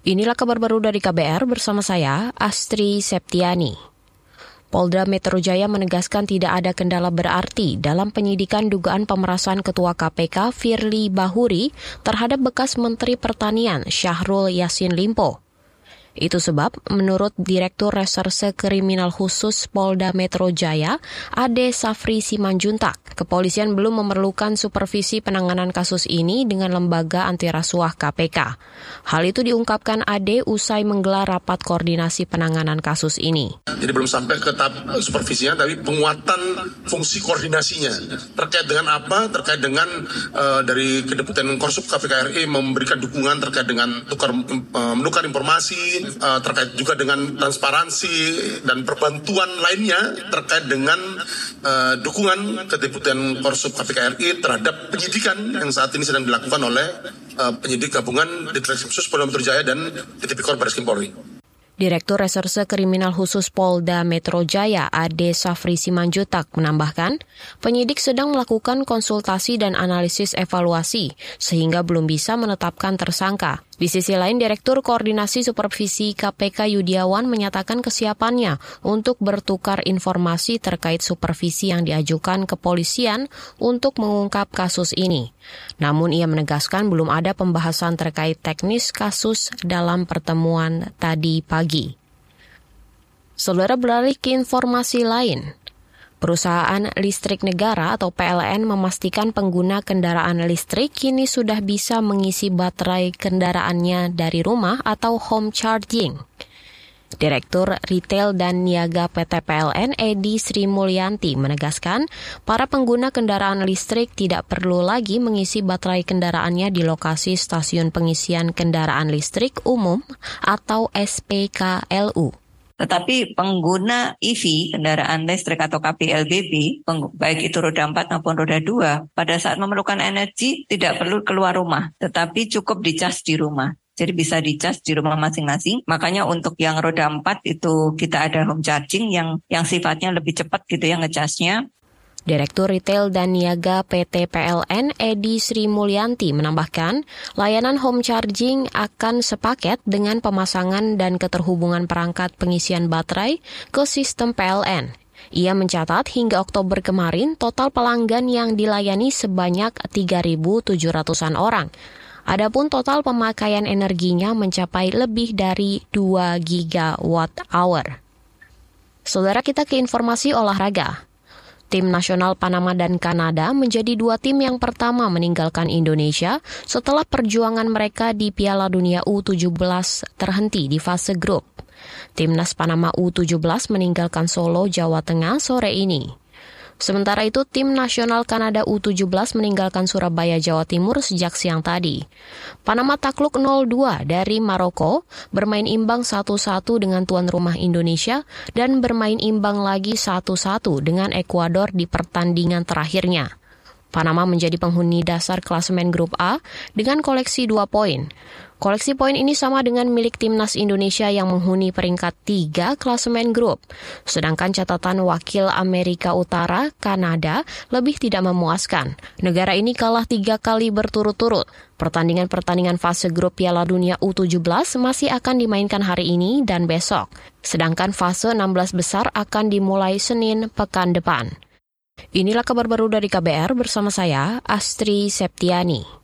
Inilah kabar baru dari KBR bersama saya, Astri Septiani. Polda Metro Jaya menegaskan tidak ada kendala berarti dalam penyidikan dugaan pemerasan Ketua KPK Firly Bahuri terhadap bekas Menteri Pertanian Syahrul Yassin Limpo. Itu sebab, menurut Direktur Reserse Kriminal Khusus Polda Metro Jaya, Ade Safri Simanjuntak, kepolisian belum memerlukan supervisi penanganan kasus ini dengan lembaga anti rasuah KPK. Hal itu diungkapkan Ade usai menggelar rapat koordinasi penanganan kasus ini. Jadi belum sampai ke tahap supervisinya, tapi penguatan fungsi koordinasinya. Terkait dengan apa? Terkait dengan uh, dari Kedeputan Korsup KPK RI memberikan dukungan terkait dengan tukar uh, menukar informasi, uh, terkait juga dengan transparansi dan perbantuan lainnya terkait dengan uh, dukungan Kedeputan Korsup KPK RI terhadap penyidikan yang saat ini sedang dilakukan oleh uh, penyidik gabungan di Khusus Polda Metro Jaya dan Tipikor Baris Krim Polri. Direktur Reserse Kriminal Khusus Polda Metro Jaya Ade Safri Simanjutak menambahkan, penyidik sedang melakukan konsultasi dan analisis evaluasi sehingga belum bisa menetapkan tersangka. Di sisi lain, Direktur Koordinasi Supervisi KPK Yudiawan menyatakan kesiapannya untuk bertukar informasi terkait supervisi yang diajukan kepolisian untuk mengungkap kasus ini. Namun ia menegaskan belum ada pembahasan terkait teknis kasus dalam pertemuan tadi pagi. Saudara beralih ke informasi lain. Perusahaan Listrik Negara atau PLN memastikan pengguna kendaraan listrik kini sudah bisa mengisi baterai kendaraannya dari rumah atau home charging. Direktur Retail dan Niaga PT PLN Edi Sri Mulyanti menegaskan, para pengguna kendaraan listrik tidak perlu lagi mengisi baterai kendaraannya di lokasi stasiun pengisian kendaraan listrik umum atau SPKLU. Tetapi pengguna EV, kendaraan listrik atau KPLBB, baik itu roda 4 maupun roda 2, pada saat memerlukan energi tidak perlu keluar rumah, tetapi cukup dicas di rumah. Jadi bisa dicas di rumah masing-masing. Makanya untuk yang roda 4 itu kita ada home charging yang yang sifatnya lebih cepat gitu ya ngecasnya. Direktur Retail dan Niaga PT PLN Edi Sri Mulyanti menambahkan, layanan home charging akan sepaket dengan pemasangan dan keterhubungan perangkat pengisian baterai ke sistem PLN. Ia mencatat hingga Oktober kemarin total pelanggan yang dilayani sebanyak 3.700-an orang. Adapun total pemakaian energinya mencapai lebih dari 2 gigawatt hour. Saudara kita ke informasi olahraga. Tim nasional Panama dan Kanada menjadi dua tim yang pertama meninggalkan Indonesia setelah perjuangan mereka di Piala Dunia U17 terhenti di fase grup. Timnas Panama U17 meninggalkan Solo, Jawa Tengah sore ini. Sementara itu, tim nasional Kanada U17 meninggalkan Surabaya, Jawa Timur sejak siang tadi. Panama takluk 0-2 dari Maroko, bermain imbang 1-1 dengan tuan rumah Indonesia, dan bermain imbang lagi 1-1 dengan Ekuador di pertandingan terakhirnya. Panama menjadi penghuni dasar klasemen grup A dengan koleksi 2 poin. Koleksi poin ini sama dengan milik timnas Indonesia yang menghuni peringkat 3 klasemen grup. Sedangkan catatan wakil Amerika Utara, Kanada, lebih tidak memuaskan. Negara ini kalah tiga kali berturut-turut. Pertandingan-pertandingan fase grup Piala Dunia U17 masih akan dimainkan hari ini dan besok. Sedangkan fase 16 besar akan dimulai Senin pekan depan. Inilah kabar baru dari KBR bersama saya, Astri Septiani.